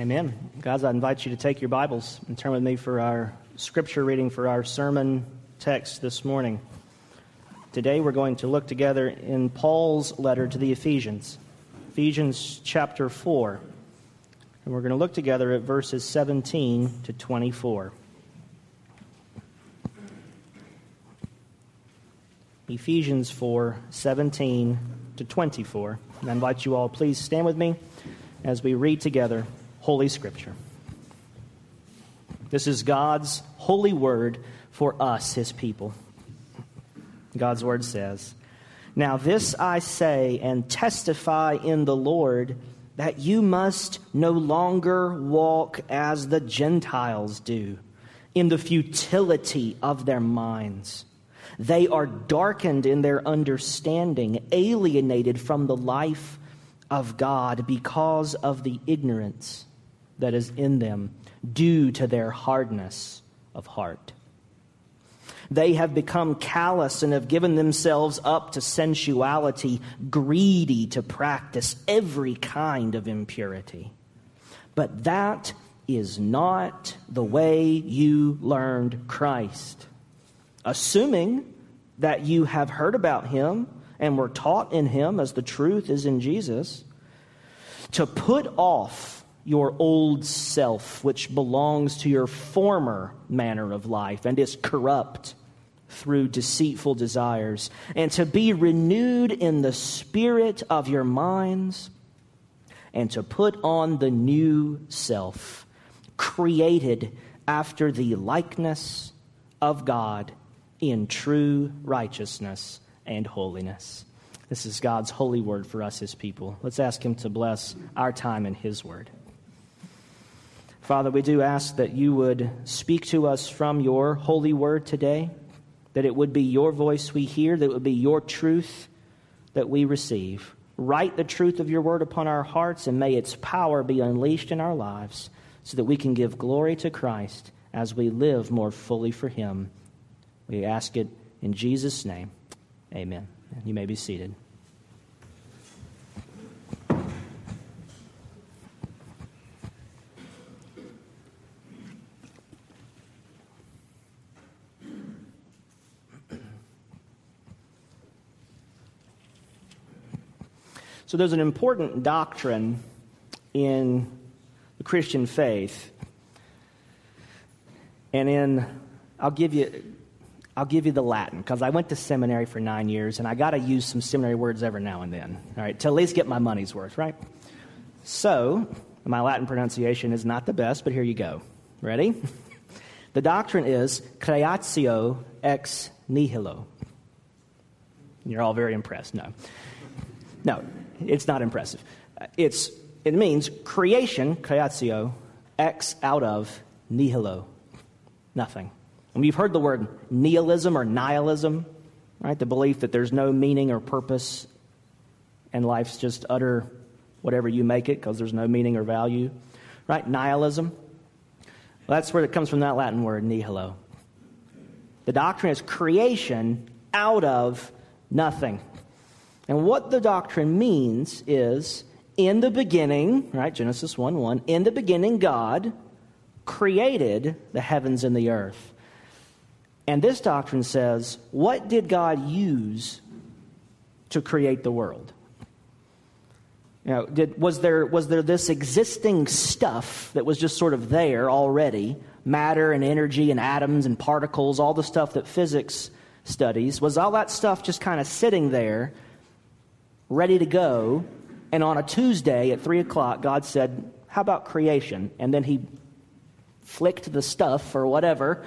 Amen. Guys, I invite you to take your Bibles and turn with me for our scripture reading for our sermon text this morning. Today we're going to look together in Paul's letter to the Ephesians, Ephesians chapter 4. And we're going to look together at verses 17 to 24. Ephesians 4 17 to 24. And I invite you all, please stand with me as we read together Holy Scripture. This is God's holy word for us, his people. God's word says, Now this I say and testify in the Lord that you must no longer walk as the Gentiles do, in the futility of their minds. They are darkened in their understanding, alienated from the life of God because of the ignorance that is in them due to their hardness of heart. They have become callous and have given themselves up to sensuality, greedy to practice every kind of impurity. But that is not the way you learned Christ. Assuming that you have heard about him and were taught in him as the truth is in Jesus, to put off your old self, which belongs to your former manner of life and is corrupt through deceitful desires, and to be renewed in the spirit of your minds, and to put on the new self, created after the likeness of God in true righteousness and holiness. This is God's holy word for us, his people. Let's ask him to bless our time in his word. Father, we do ask that you would speak to us from your holy word today, that it would be your voice we hear, that it would be your truth that we receive. Write the truth of your word upon our hearts, and may its power be unleashed in our lives so that we can give glory to Christ as we live more fully for him. We ask it in Jesus' name. Amen. You may be seated. So there's an important doctrine in the Christian faith. And in, I'll give you, I'll give you the Latin because I went to seminary for nine years and I got to use some seminary words every now and then, all right, to at least get my money's worth, right? So, my Latin pronunciation is not the best, but here you go. Ready? the doctrine is creatio ex nihilo. You're all very impressed. No. No it's not impressive. It's, it means creation, creatio, ex out of nihilo, nothing. And you've heard the word nihilism or nihilism, right? The belief that there's no meaning or purpose and life's just utter whatever you make it because there's no meaning or value, right? Nihilism. Well, that's where it comes from that Latin word, nihilo. The doctrine is creation out of nothing. And what the doctrine means is in the beginning, right, Genesis 1 1, in the beginning, God created the heavens and the earth. And this doctrine says, what did God use to create the world? You know, did, was, there, was there this existing stuff that was just sort of there already matter and energy and atoms and particles, all the stuff that physics studies? Was all that stuff just kind of sitting there ready to go. And on a Tuesday at 3 o'clock, God said, How about creation? And then he flicked the stuff or whatever,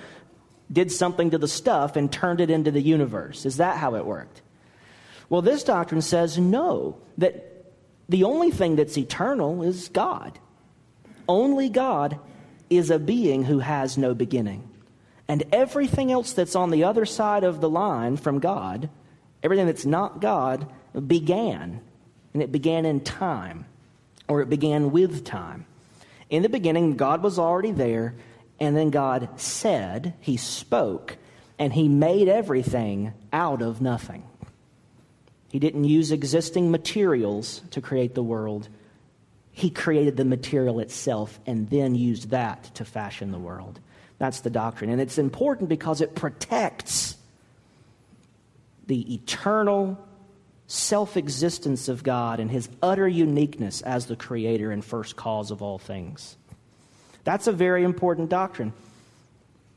did something to the stuff, and turned it into the universe. Is that how it worked? Well, this doctrine says no, that the only thing that's eternal is God. Only God is a being who has no beginning. And everything else that's on the other side of the line from God, everything that's not God, began, and it began in time, or it began with time. In the beginning, God was already there, and then God said, He spoke, and He made everything out of nothing. He didn't use existing materials to create the world. he created the material itself and then used that to fashion the world. That's the doctrine. And it's important because it protects the eternal self existence of God and his utter uniqueness as the creator and first cause of all things. That's a very important doctrine.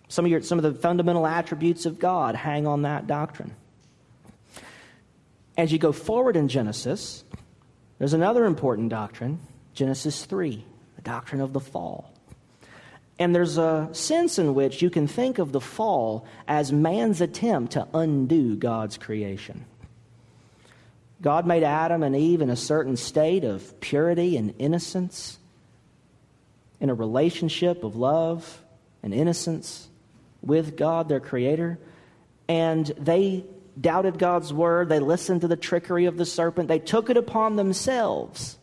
Some of, your, some of the fundamental attributes of God hang on that doctrine. As you go forward in Genesis, there's another important doctrine Genesis 3, the doctrine of the fall. And there's a sense in which you can think of the fall as man's attempt to undo God's creation. God made Adam and Eve in a certain state of purity and innocence, in a relationship of love and innocence with God, their Creator. And they doubted God's word. They listened to the trickery of the serpent. They took it upon themselves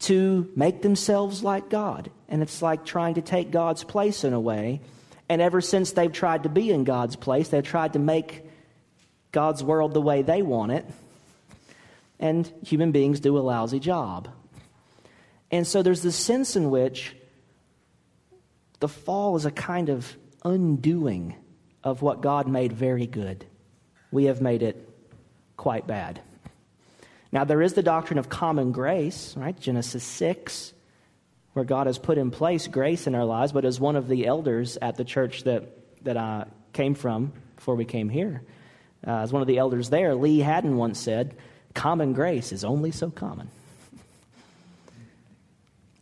to make themselves like God. And it's like trying to take God's place in a way. And ever since they've tried to be in God's place, they've tried to make God's world the way they want it. And human beings do a lousy job. And so there's this sense in which the fall is a kind of undoing of what God made very good. We have made it quite bad. Now, there is the doctrine of common grace, right? Genesis 6, where God has put in place grace in our lives. But as one of the elders at the church that, that I came from before we came here, uh, as one of the elders there, Lee Haddon once said, common grace is only so common.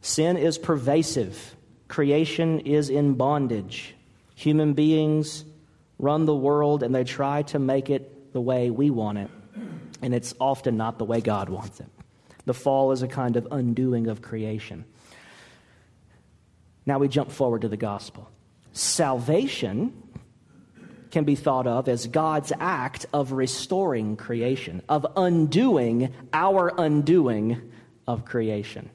Sin is pervasive, creation is in bondage. Human beings run the world and they try to make it the way we want it and it's often not the way God wants it. The fall is a kind of undoing of creation. Now we jump forward to the gospel. Salvation can be thought of as God's act of restoring creation, of undoing our undoing of creation.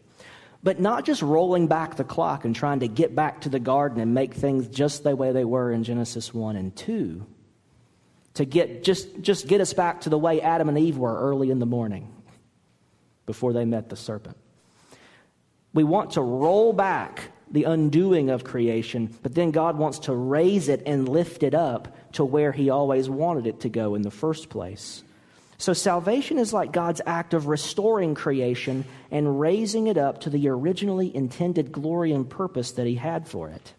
But not just rolling back the clock and trying to get back to the garden and make things just the way they were in Genesis 1 and 2 to get just, just get us back to the way Adam and Eve were early in the morning before they met the serpent. We want to roll back the undoing of creation, but then God wants to raise it and lift it up to where He always wanted it to go in the first place. So, salvation is like God's act of restoring creation and raising it up to the originally intended glory and purpose that He had for it.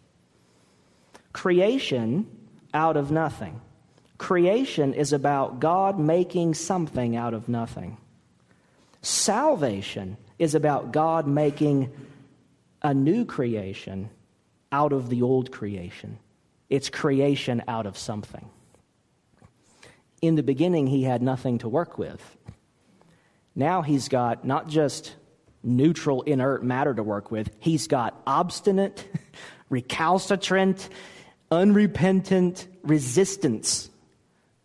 Creation out of nothing. Creation is about God making something out of nothing. Salvation is about God making a new creation out of the old creation. It's creation out of something. In the beginning, he had nothing to work with. Now he's got not just neutral, inert matter to work with, he's got obstinate, recalcitrant, unrepentant resistance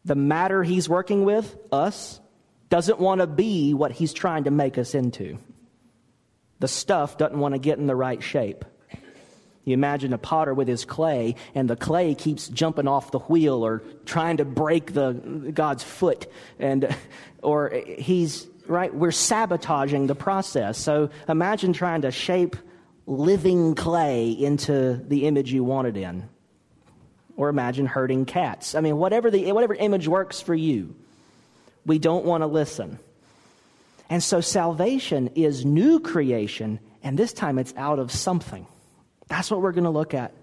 the matter he's working with, us, doesn't want to be what he's trying to make us into. The stuff doesn't want to get in the right shape. You imagine a potter with his clay, and the clay keeps jumping off the wheel or trying to break the God's foot, and or he's right. We're sabotaging the process. So imagine trying to shape living clay into the image you want it in or imagine herding cats. I mean, whatever, the, whatever image works for you, we don't want to listen. And so salvation is new creation, and this time it's out of something. That's what we're going to look at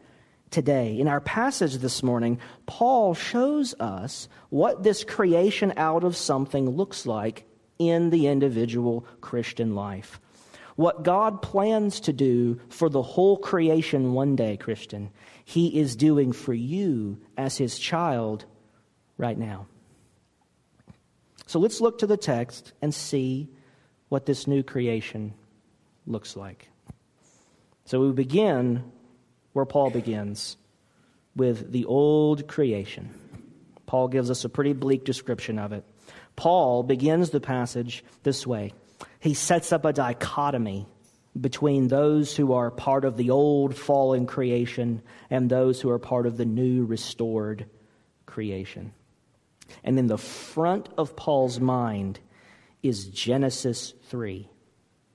today. In our passage this morning, Paul shows us what this creation out of something looks like in the individual Christian life. What God plans to do for the whole creation one day, Christian, he is doing for you as his child right now. So let's look to the text and see what this new creation looks like. So we begin where Paul begins with the old creation. Paul gives us a pretty bleak description of it. Paul begins the passage this way he sets up a dichotomy between those who are part of the old fallen creation and those who are part of the new restored creation. And in the front of Paul's mind is Genesis 3.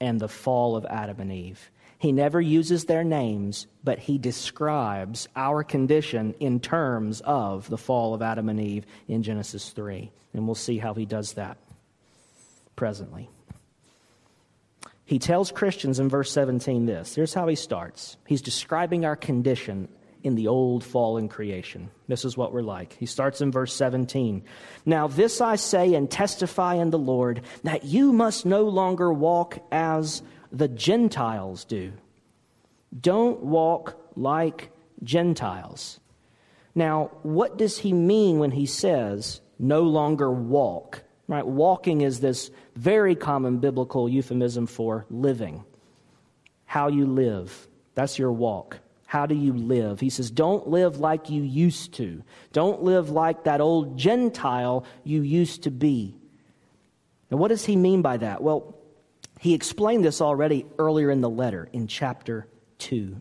and the fall of Adam and Eve. He never uses their names, but he describes our condition in terms of the fall of Adam and Eve in Genesis 3. And we'll see how he does that presently. He tells Christians in verse 17 this. Here's how he starts. He's describing our condition in the old fallen creation. This is what we're like. He starts in verse 17. Now, this I say and testify in the Lord that you must no longer walk as the Gentiles do. Don't walk like Gentiles. Now, what does he mean when he says no longer walk? Right? Walking is this very common biblical euphemism for living. How you live. That's your walk. How do you live? He says, Don't live like you used to. Don't live like that old Gentile you used to be. Now, what does he mean by that? Well, he explained this already earlier in the letter in chapter 2.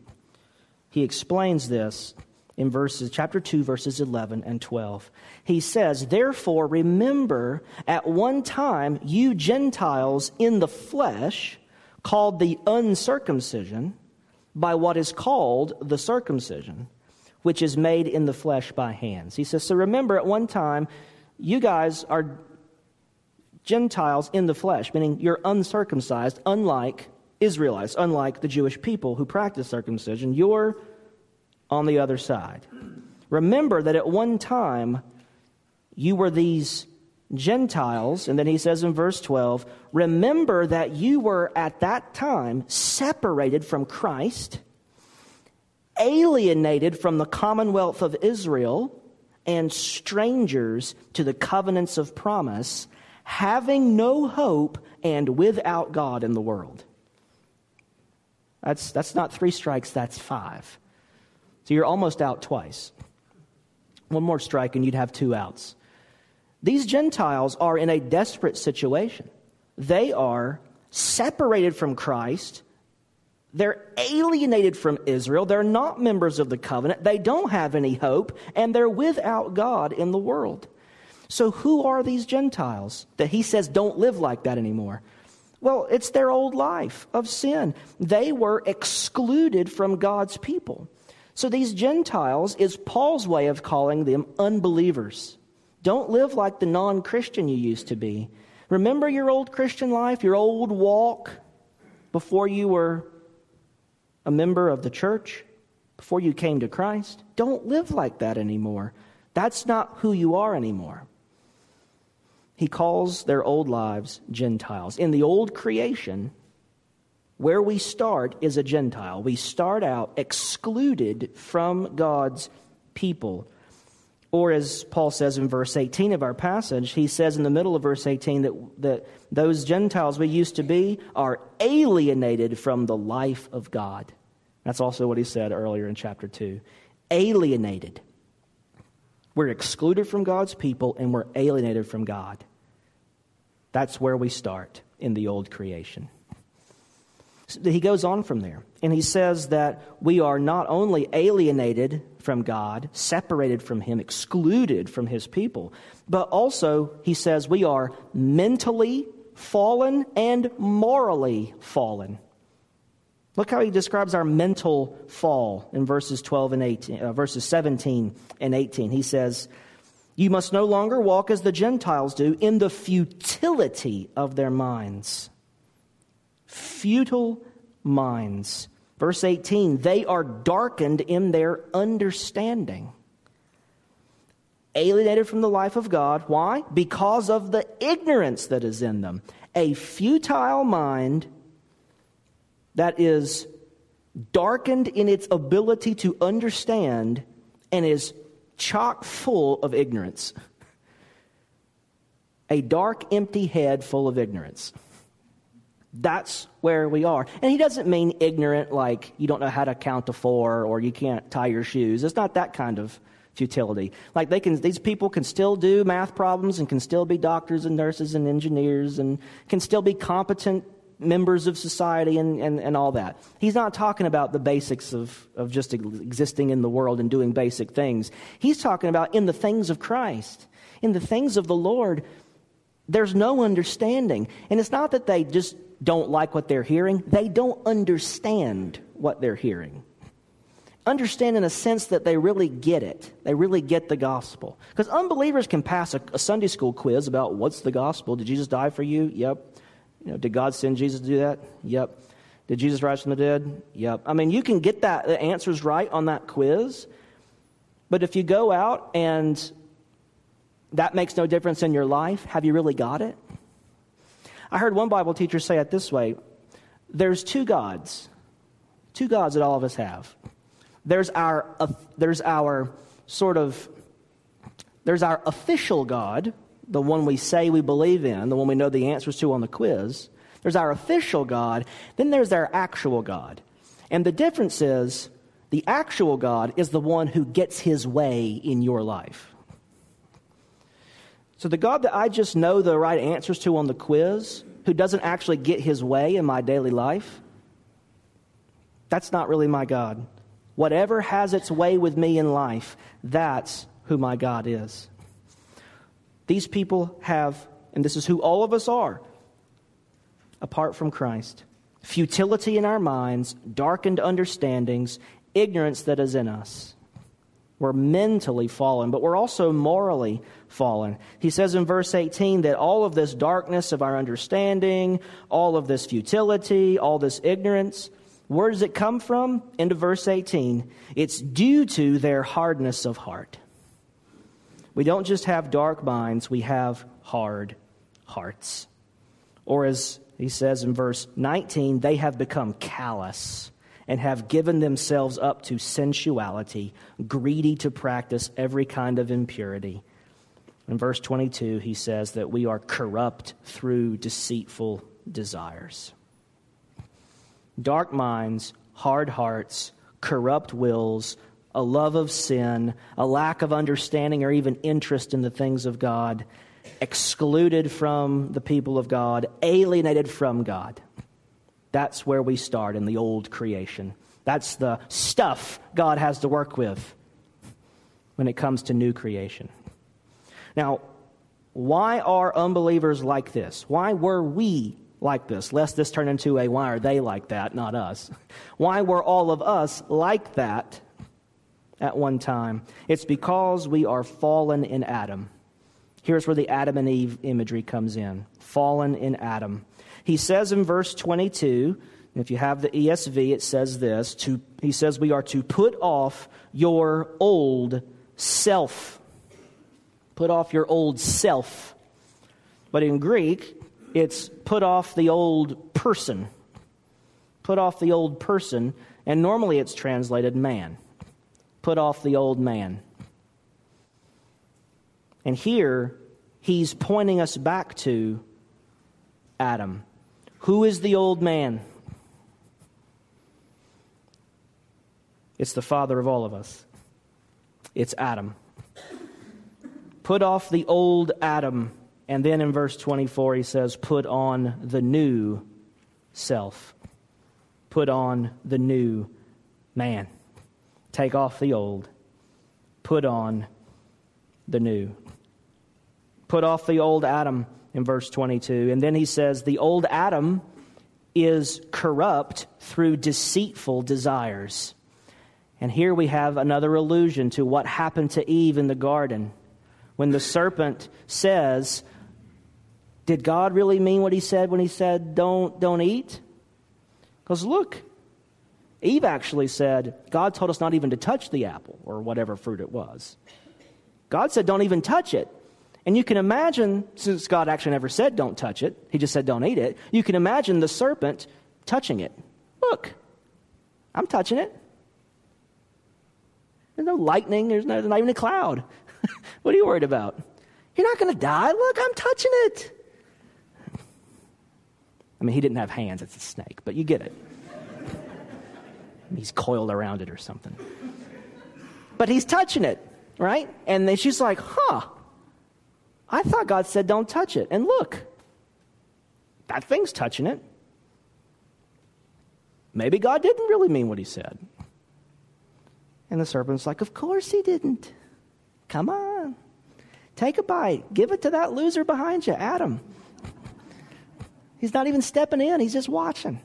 He explains this in verses chapter 2 verses 11 and 12. He says, "Therefore remember at one time you Gentiles in the flesh called the uncircumcision by what is called the circumcision, which is made in the flesh by hands. He says, So remember, at one time, you guys are Gentiles in the flesh, meaning you're uncircumcised, unlike Israelites, unlike the Jewish people who practice circumcision. You're on the other side. Remember that at one time, you were these Gentiles, and then he says in verse 12, remember that you were at that time separated from Christ, alienated from the commonwealth of Israel, and strangers to the covenants of promise, having no hope and without God in the world. That's, that's not three strikes, that's five. So you're almost out twice. One more strike, and you'd have two outs. These Gentiles are in a desperate situation. They are separated from Christ. They're alienated from Israel. They're not members of the covenant. They don't have any hope, and they're without God in the world. So, who are these Gentiles that he says don't live like that anymore? Well, it's their old life of sin. They were excluded from God's people. So, these Gentiles is Paul's way of calling them unbelievers. Don't live like the non Christian you used to be. Remember your old Christian life, your old walk before you were a member of the church, before you came to Christ? Don't live like that anymore. That's not who you are anymore. He calls their old lives Gentiles. In the old creation, where we start is a Gentile. We start out excluded from God's people. Or, as Paul says in verse 18 of our passage, he says in the middle of verse 18 that, that those Gentiles we used to be are alienated from the life of God. That's also what he said earlier in chapter 2. Alienated. We're excluded from God's people and we're alienated from God. That's where we start in the old creation. He goes on from there, and he says that we are not only alienated from God, separated from Him, excluded from His people, but also, he says, we are mentally fallen and morally fallen. Look how he describes our mental fall in verses 12 and 18, uh, verses 17 and 18. He says, You must no longer walk as the Gentiles do in the futility of their minds futile minds. Verse 18, they are darkened in their understanding. Alienated from the life of God. Why? Because of the ignorance that is in them. A futile mind that is darkened in its ability to understand and is chock full of ignorance. A dark, empty head full of ignorance. That's where we are. And he doesn't mean ignorant like you don't know how to count to four or you can't tie your shoes. It's not that kind of futility. Like they can, these people can still do math problems and can still be doctors and nurses and engineers and can still be competent members of society and, and, and all that. He's not talking about the basics of, of just existing in the world and doing basic things. He's talking about in the things of Christ, in the things of the Lord There's no understanding. And it's not that they just don't like what they're hearing, they don't understand what they're hearing. Understand in a sense that they really get it. They really get the gospel. Because unbelievers can pass a, a, Sunday school quiz about what's the gospel. Did Jesus die for you? Yep. You know, did God send Jesus to do that? Yep. Did Jesus rise from the dead? Yep. I mean, you can get that the answers right on that quiz. But if you go out and that makes no difference in your life, have you really got it? I heard one Bible teacher say it this way there's two gods, two gods that all of us have. There's our, uh, there's our sort of, there's our official God, the one we say we believe in, the one we know the answers to on the quiz. There's our official God. Then there's our actual God. And the difference is the actual God is the one who gets his way in your life. So the God that I just know the right answers to on the quiz, who doesn't actually get his way in my daily life, that's not really my God. Whatever has its way with me in life, that's who my God is. These people have, and this is who all of us are, apart from Christ futility in our minds, darkened understandings, ignorance that is in us. We're mentally fallen, but we're also morally fallen. He says in verse 18 that all of this darkness of our understanding, all of this futility, all this ignorance, where does it come from? Into verse 18. It's due to their hardness of heart. We don't just have dark minds, we have hard hearts. Or as he says in verse 19, they have become callous and have given themselves up to sensuality, greedy to practice every kind of impurity. In verse 22, he says that we are corrupt through deceitful desires. Dark minds, hard hearts, corrupt wills, a love of sin, a lack of understanding or even interest in the things of God, excluded from the people of God, alienated from God. That's where we start in the old creation. That's the stuff God has to work with when it comes to new creation. Now, why are unbelievers like this? Why were we like this? Lest this turn into a why are they like that, not us. Why were all of us like that at one time? It's because we are fallen in Adam. Here's where the Adam and Eve imagery comes in fallen in Adam. He says in verse 22, if you have the ESV, it says this to, He says, We are to put off your old self. Put off your old self. But in Greek, it's put off the old person. Put off the old person, and normally it's translated man. Put off the old man. And here, he's pointing us back to Adam. Who is the old man? It's the father of all of us. It's Adam. Put off the old Adam. And then in verse 24, he says, Put on the new self. Put on the new man. Take off the old. Put on the new. Put off the old Adam in verse 22. And then he says, The old Adam is corrupt through deceitful desires. And here we have another allusion to what happened to Eve in the garden when the serpent says, Did God really mean what he said when he said, Don't, don't eat? Because look, Eve actually said, God told us not even to touch the apple or whatever fruit it was. God said, Don't even touch it. And you can imagine, since God actually never said don't touch it, he just said don't eat it, you can imagine the serpent touching it. Look, I'm touching it. There's no lightning, there's, no, there's not even a cloud. what are you worried about? You're not going to die. Look, I'm touching it. I mean, he didn't have hands, it's a snake, but you get it. He's coiled around it or something. But he's touching it, right? And then she's like, huh, I thought God said don't touch it. And look, that thing's touching it. Maybe God didn't really mean what he said. And the serpent's like, Of course he didn't. Come on. Take a bite. Give it to that loser behind you, Adam. He's not even stepping in, he's just watching.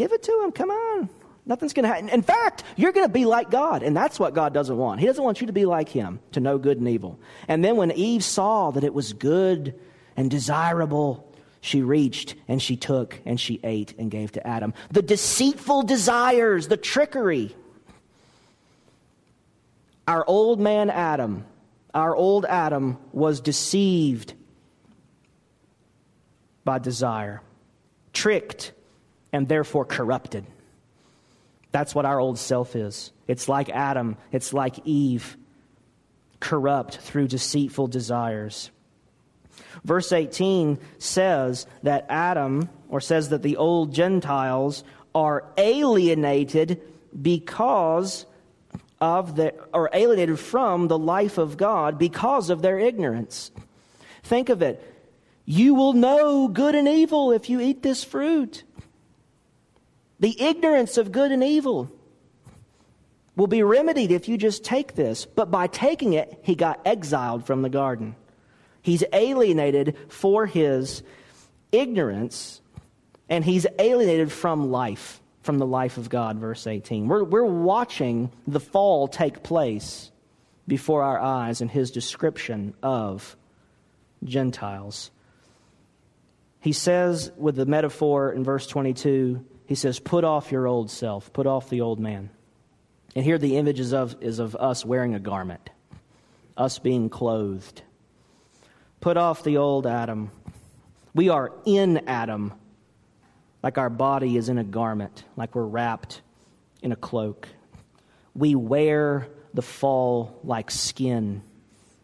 Give it to him. Come on. Nothing's going to happen. In fact, you're going to be like God, and that's what God doesn't want. He doesn't want you to be like Him, to know good and evil. And then when Eve saw that it was good and desirable, she reached and she took and she ate and gave to Adam. The deceitful desires, the trickery. Our old man Adam, our old Adam was deceived by desire, tricked, and therefore corrupted. That's what our old self is. It's like Adam, it's like Eve, corrupt through deceitful desires. Verse 18 says that Adam, or says that the old Gentiles are alienated because of the, or alienated from the life of God because of their ignorance. Think of it. You will know good and evil if you eat this fruit. The ignorance of good and evil will be remedied if you just take this. But by taking it, he got exiled from the garden. He's alienated for his ignorance, and he's alienated from life, from the life of God, verse 18. We're, we're watching the fall take place before our eyes in his description of Gentiles. He says, with the metaphor in verse 22, he says, Put off your old self, put off the old man. And here the image is of, is of us wearing a garment, us being clothed. Put off the old Adam. We are in Adam, like our body is in a garment, like we're wrapped in a cloak. We wear the fall like skin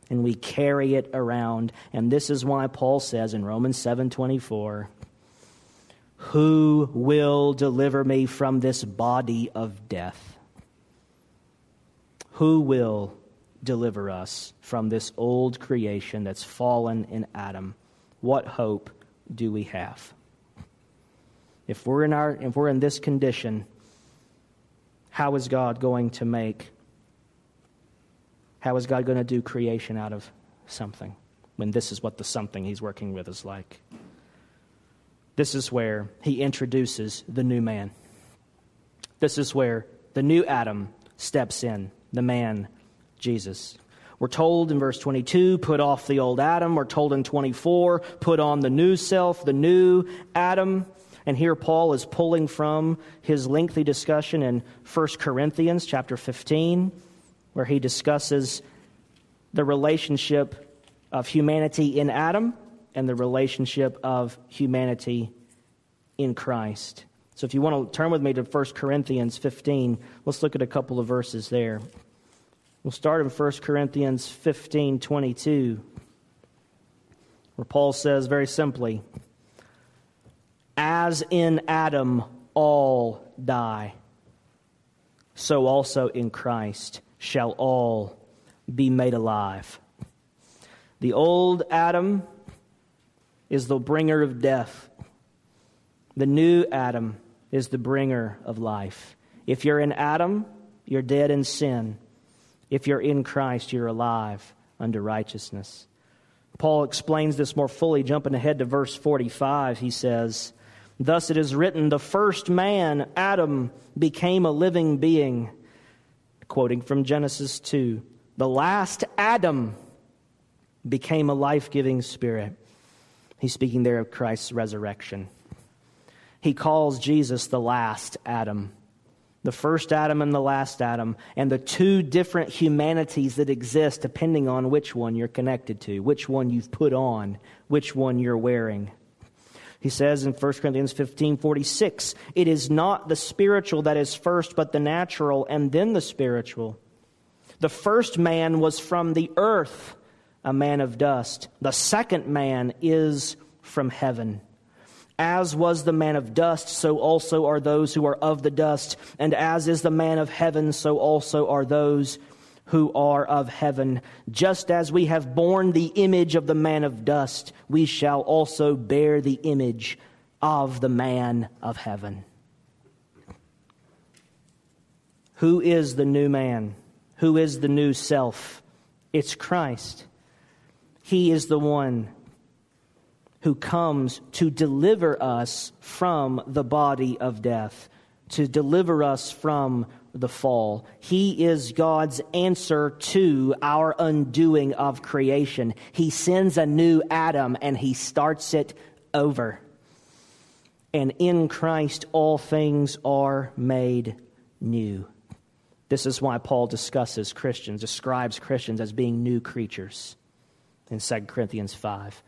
and we carry it around and this is why paul says in romans 7:24 who will deliver me from this body of death? Who will deliver us from this old creation that's fallen in Adam? What hope do we have? If we're in, our, if we're in this condition, how is God going to make, how is God going to do creation out of something when this is what the something He's working with is like? This is where he introduces the new man. This is where the new Adam steps in, the man, Jesus. We're told in verse 22, put off the old Adam. We're told in 24, put on the new self, the new Adam. And here Paul is pulling from his lengthy discussion in 1 Corinthians chapter 15, where he discusses the relationship of humanity in Adam and the relationship of humanity in Christ. So if you want to turn with me to 1 Corinthians 15, let's look at a couple of verses there. We'll start in 1 Corinthians 15 22, where Paul says very simply, As in Adam all die, so also in Christ shall all be made alive. The old Adam is the bringer of death. The new Adam is the bringer of life. If you're in Adam, you're dead in sin. If you're in Christ, you're alive under righteousness. Paul explains this more fully, jumping ahead to verse 45. He says, Thus it is written, the first man, Adam, became a living being. Quoting from Genesis 2. The last Adam became a life giving spirit. He's speaking there of Christ's resurrection. He calls Jesus the last Adam, the first Adam and the last Adam, and the two different humanities that exist depending on which one you're connected to, which one you've put on, which one you're wearing. He says in 1 Corinthians 15 46, it is not the spiritual that is first, but the natural, and then the spiritual. The first man was from the earth a man of dust. The second man is from heaven. As was the man of dust, so also are those who are of the dust. And as is the man of heaven, so also are those who are of heaven. Just as we have borne the image of the man of dust, we shall also bear the image of the man of heaven. Who is the new man? Who is the new self? It's Christ. He is the one who comes to deliver us from the body of death, to deliver us from the fall. He is God's answer to our undoing of creation. He sends a new Adam and he starts it over. And in Christ, all things are made new. This is why Paul discusses Christians, describes Christians as being new creatures in 2 Corinthians 5.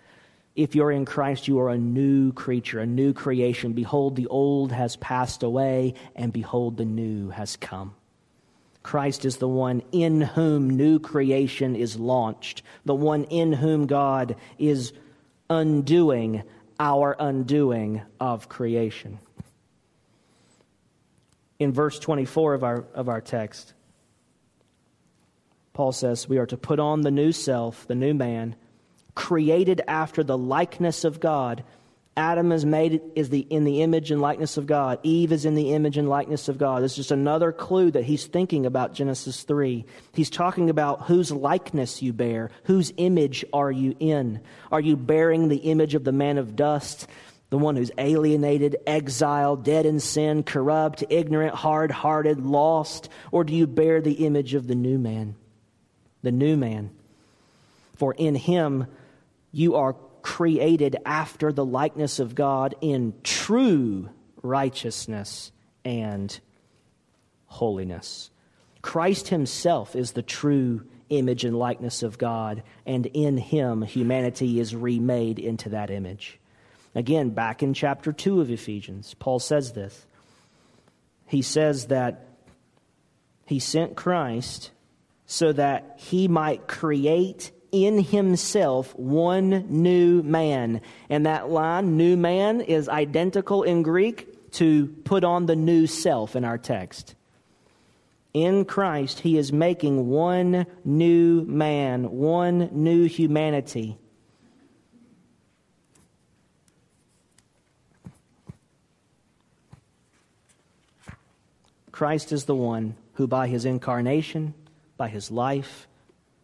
If you're in Christ, you are a new creature, a new creation. Behold, the old has passed away, and behold, the new has come. Christ is the one in whom new creation is launched, the one in whom God is undoing our undoing of creation. In verse 24 of our, of our text, Paul says, We are to put on the new self, the new man created after the likeness of God. Adam is made is the, in the image and likeness of God. Eve is in the image and likeness of God. It's just another clue that he's thinking about Genesis 3. He's talking about whose likeness you bear. Whose image are you in? Are you bearing the image of the man of dust, the one who's alienated, exiled, dead in sin, corrupt, ignorant, hard hearted, lost? Or do you bear the image of the new man? The new man. For in him, you are created after the likeness of God in true righteousness and holiness. Christ himself is the true image and likeness of God, and in him humanity is remade into that image. Again, back in chapter 2 of Ephesians, Paul says this. He says that he sent Christ so that he might create in himself one new man. And that line, new man, is identical in Greek to put on the new self in our text. In Christ, he is making one new man, one new humanity. Christ is the one who, by his incarnation, by his life,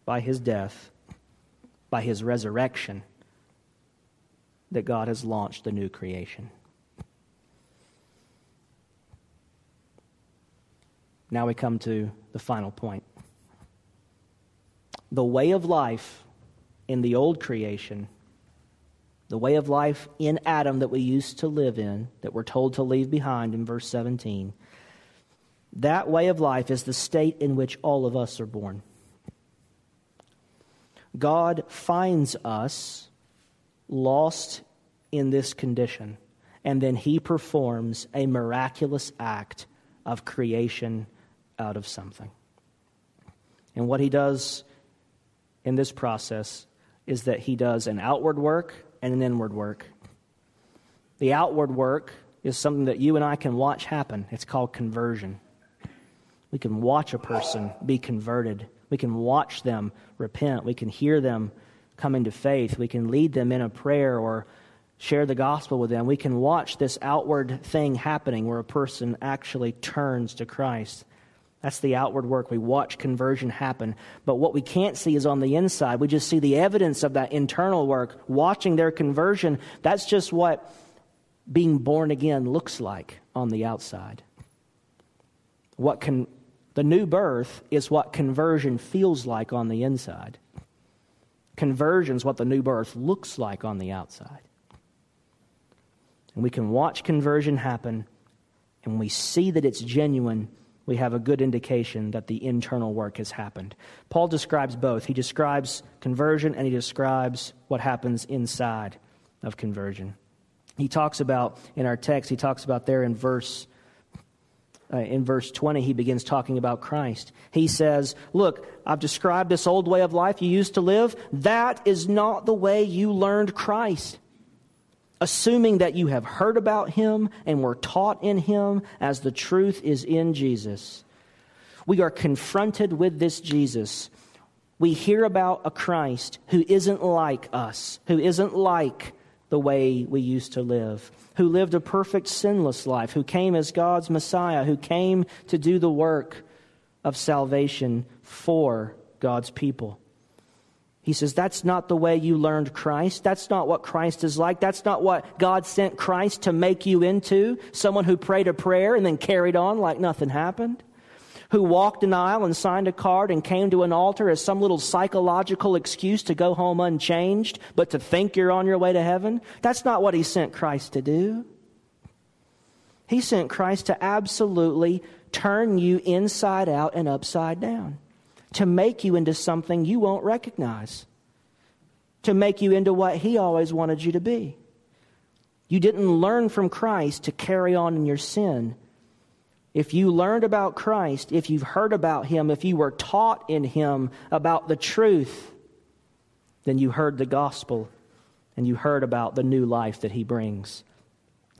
by his death, by his resurrection that God has launched the new creation. Now we come to the final point. The way of life in the old creation, the way of life in Adam that we used to live in, that we're told to leave behind in verse 17, that way of life is the state in which all of us are born. God finds us lost in this condition, and then he performs a miraculous act of creation out of something. And what he does in this process is that he does an outward work and an inward work. The outward work is something that you and I can watch happen. It's called conversion. We can watch a person be converted we can watch them repent. We can hear them come into faith. We can lead them in a prayer or share the gospel with them. We can watch this outward thing happening where a person actually turns to Christ. That's the outward work. We watch conversion happen. But what we can't see is on the inside. We just see the evidence of that internal work, watching their conversion. That's just what being born again looks like on the outside. What can the new birth is what conversion feels like on the inside. Conversion is what the new birth looks like on the outside. And we can watch conversion happen, and we see that it's genuine. We have a good indication that the internal work has happened. Paul describes both. He describes conversion and he describes what happens inside of conversion. He talks about, in our text, he talks about there in verse uh, in verse 20, he begins talking about Christ. He says, Look, I've described this old way of life you used to live. That is not the way you learned Christ. Assuming that you have heard about him and were taught in him as the truth is in Jesus. We are confronted with this Jesus. We hear about a Christ who isn't like us, who isn't like the way we used to live, who lived a perfect, sinless life, who came as God's Messiah, who came to do the work of salvation for God's people. He says, That's not the way you learned Christ. That's not what Christ is like. That's not what God sent Christ to make you into. Someone who prayed a prayer and then carried on like nothing happened. Who walked an aisle and signed a card and came to an altar as some little psychological excuse to go home unchanged, but to think you're on your way to heaven. That's not what He sent Christ to do. He sent Christ to absolutely turn you inside out and upside down to make you into something you won't recognize, to make you into what He always wanted you to be. You didn't learn from Christ to carry on in your sin. If you learned about Christ, if you've heard about Him, if you were taught in Him about the truth, then you heard the gospel and you heard about the new life that He brings.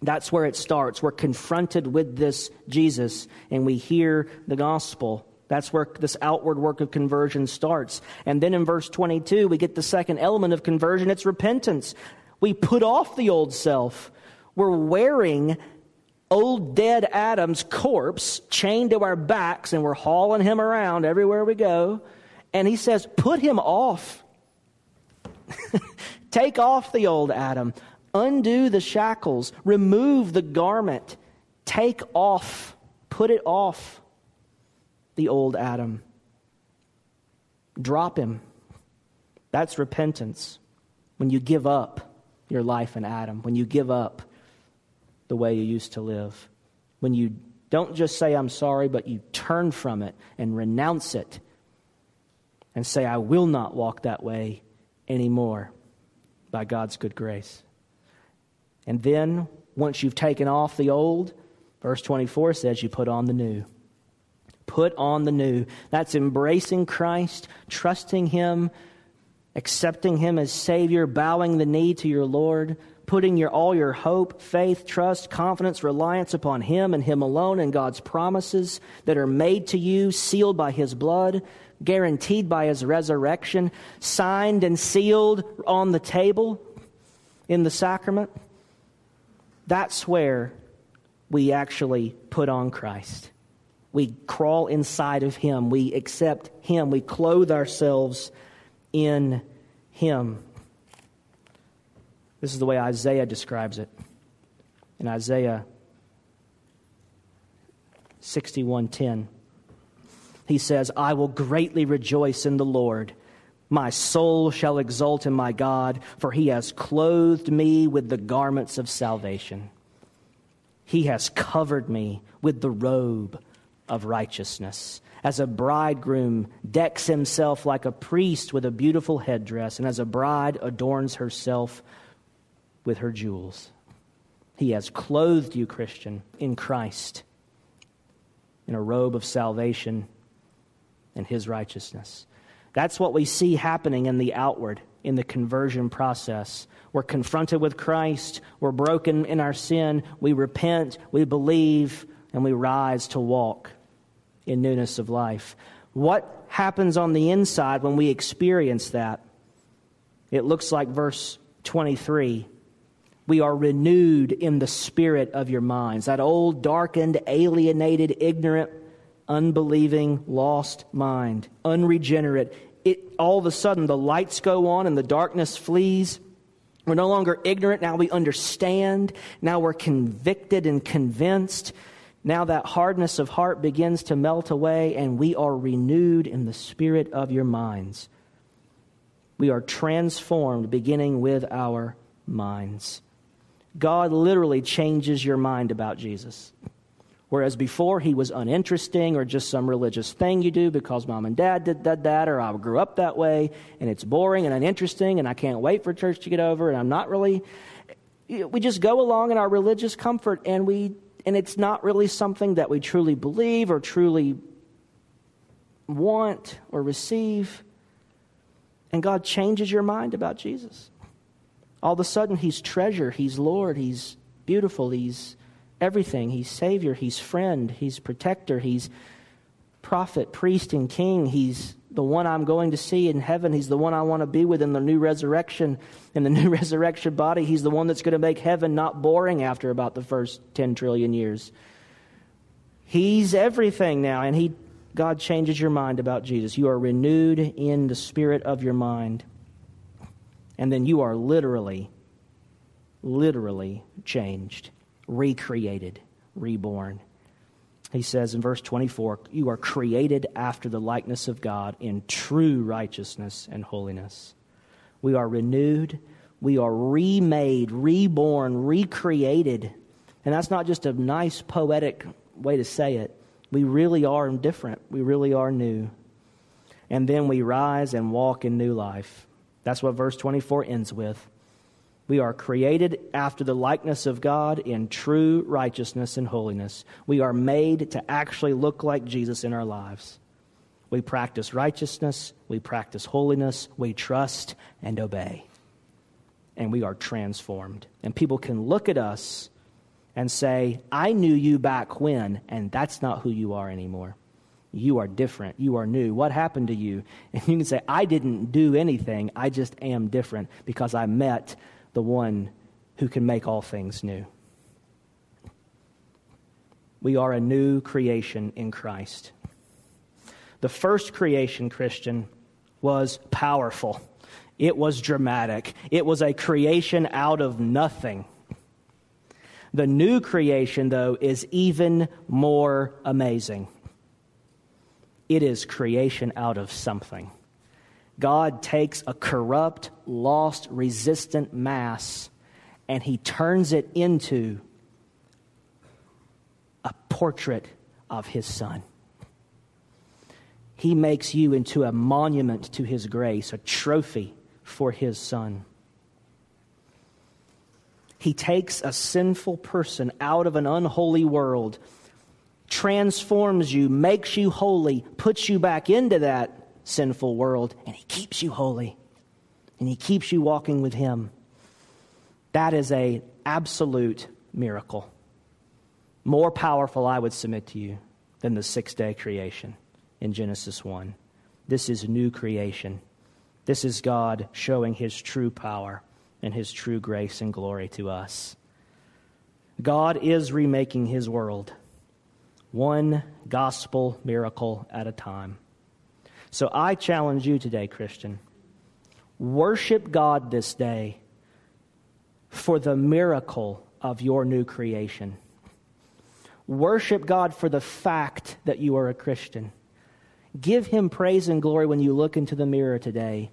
That's where it starts. We're confronted with this Jesus and we hear the gospel. That's where this outward work of conversion starts. And then in verse 22, we get the second element of conversion it's repentance. We put off the old self. We're wearing old dead Adam's corpse chained to our backs, and we're hauling him around everywhere we go. And he says, Put him off. Take off the old Adam. Undo the shackles. Remove the garment. Take off. Put it off the old Adam. Drop him. That's repentance. When you give up your life in Adam, when you give up the way you used to live, when you don't just say, I'm sorry, but you turn from it and renounce it and say, I will not walk that way anymore by God's good grace. And then, once you've taken off the old, verse 24 says, you put on the new. Put on the new. That's embracing Christ, trusting Him, accepting Him as Savior, bowing the knee to your Lord, putting your, all your hope, faith, trust, confidence, reliance upon Him and Him alone and God's promises that are made to you, sealed by His blood, guaranteed by His resurrection, signed and sealed on the table in the sacrament. That's where we actually put on Christ. We crawl inside of Him. We accept Him. We clothe ourselves in Him. This is the way Isaiah describes it. In Isaiah 61:10, he says, "I will greatly rejoice in the Lord. My soul shall exult in my God, for he has clothed me with the garments of salvation. He has covered me with the robe of righteousness. As a bridegroom decks himself like a priest with a beautiful headdress, and as a bride adorns herself with her jewels. He has clothed you, Christian, in Christ, in a robe of salvation and his righteousness. That's what we see happening in the outward, in the conversion process. We're confronted with Christ, we're broken in our sin, we repent, we believe, and we rise to walk in newness of life. What happens on the inside when we experience that? It looks like verse 23. We are renewed in the spirit of your minds. That old, darkened, alienated, ignorant, unbelieving, lost mind, unregenerate. It, all of a sudden, the lights go on and the darkness flees. We're no longer ignorant. Now we understand. Now we're convicted and convinced. Now that hardness of heart begins to melt away, and we are renewed in the spirit of your minds. We are transformed, beginning with our minds. God literally changes your mind about Jesus. Whereas before he was uninteresting or just some religious thing you do because mom and dad did that, that, or I grew up that way, and it's boring and uninteresting, and I can't wait for church to get over, and I'm not really. We just go along in our religious comfort, and we and it's not really something that we truly believe or truly want or receive. And God changes your mind about Jesus. All of a sudden, He's treasure, He's Lord, He's beautiful, He's everything. He's Savior, He's friend, He's protector, He's prophet, priest, and king. He's the one I'm going to see in heaven. He's the one I want to be with in the new resurrection, in the new resurrection body. He's the one that's going to make heaven not boring after about the first 10 trillion years. He's everything now, and he, God changes your mind about Jesus. You are renewed in the spirit of your mind. And then you are literally, literally changed, recreated, reborn. He says in verse 24, You are created after the likeness of God in true righteousness and holiness. We are renewed, we are remade, reborn, recreated. And that's not just a nice poetic way to say it. We really are different, we really are new. And then we rise and walk in new life. That's what verse 24 ends with. We are created after the likeness of God in true righteousness and holiness. We are made to actually look like Jesus in our lives. We practice righteousness, we practice holiness, we trust and obey. And we are transformed. And people can look at us and say, I knew you back when, and that's not who you are anymore. You are different. You are new. What happened to you? And you can say, I didn't do anything. I just am different because I met the one who can make all things new. We are a new creation in Christ. The first creation, Christian, was powerful. It was dramatic. It was a creation out of nothing. The new creation, though, is even more amazing. It is creation out of something. God takes a corrupt, lost, resistant mass and he turns it into a portrait of his son. He makes you into a monument to his grace, a trophy for his son. He takes a sinful person out of an unholy world, transforms you, makes you holy, puts you back into that sinful world, and He keeps you holy, and He keeps you walking with Him. That is a absolute miracle. More powerful, I would submit to you, than the six day creation in Genesis 1. This is new creation. This is God showing His true power and His true grace and glory to us. God is remaking His world, one gospel miracle at a time. So I challenge you today, Christian. Worship God this day for the miracle of your new creation. Worship God for the fact that you are a Christian. Give Him praise and glory when you look into the mirror today.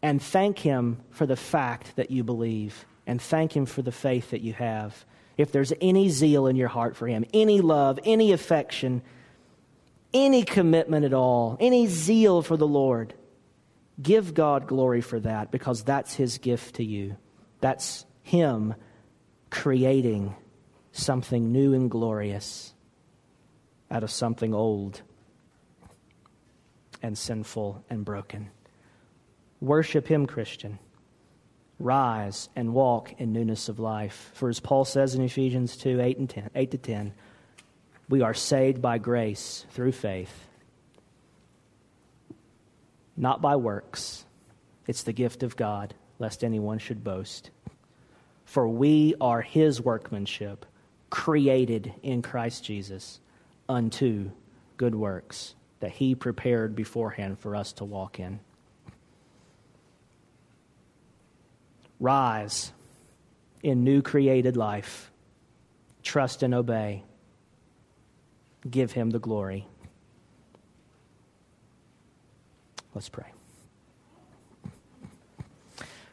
And thank Him for the fact that you believe. And thank Him for the faith that you have. If there's any zeal in your heart for Him, any love, any affection, any commitment at all, any zeal for the Lord, give God glory for that because that's His gift to you. That's Him creating something new and glorious out of something old and sinful and broken. Worship Him, Christian. Rise and walk in newness of life. For as Paul says in Ephesians 2 8, and 10, 8 to 10, we are saved by grace through faith, not by works. It's the gift of God, lest anyone should boast. For we are his workmanship, created in Christ Jesus unto good works that he prepared beforehand for us to walk in. Rise in new created life, trust and obey give him the glory. Let's pray.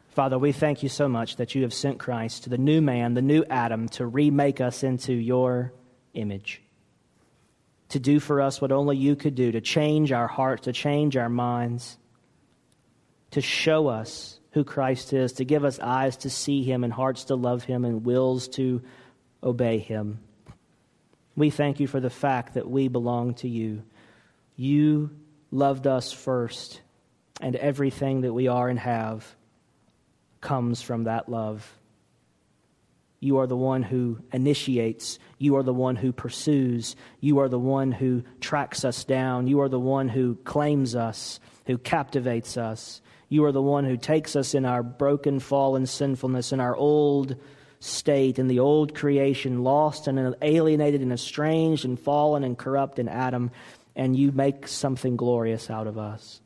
Father, we thank you so much that you have sent Christ, to the new man, the new Adam, to remake us into your image, to do for us what only you could do, to change our hearts, to change our minds, to show us who Christ is, to give us eyes to see him and hearts to love him and wills to obey him. We thank you for the fact that we belong to you. You loved us first, and everything that we are and have comes from that love. You are the one who initiates. You are the one who pursues. You are the one who tracks us down. You are the one who claims us, who captivates us. You are the one who takes us in our broken, fallen sinfulness, in our old state in the old creation, lost and alienated and estranged and fallen and corrupt in Adam, and you make something glorious out of us.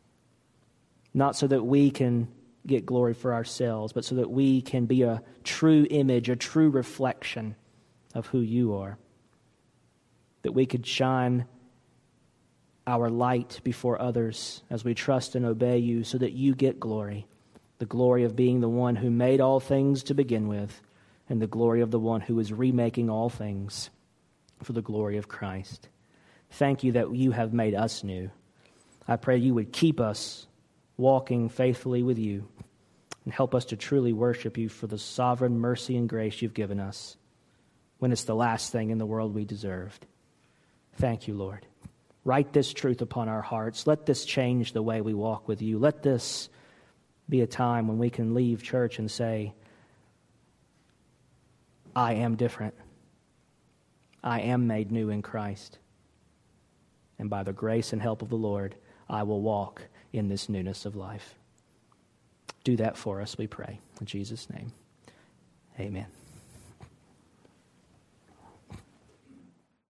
Not so that we can get glory for ourselves, but so that we can be a true image, a true reflection of who you are. That we could shine our light before others as we trust and obey you so that you get glory. The glory of being the one who made all things to begin with, and the glory of the one who is remaking all things for the glory of Christ. Thank you that you have made us new. I pray you would keep us walking faithfully with you and help us to truly worship you for the sovereign mercy and grace you've given us when it's the last thing in the world we deserved. Thank you, Lord. Write this truth upon our hearts. Let this change the way we walk with you. Let this be a time when we can leave church and say, I am different. I am made new in Christ. And by the grace and help of the Lord, I will walk in this newness of life. Do that for us, we pray. In Jesus' name, amen.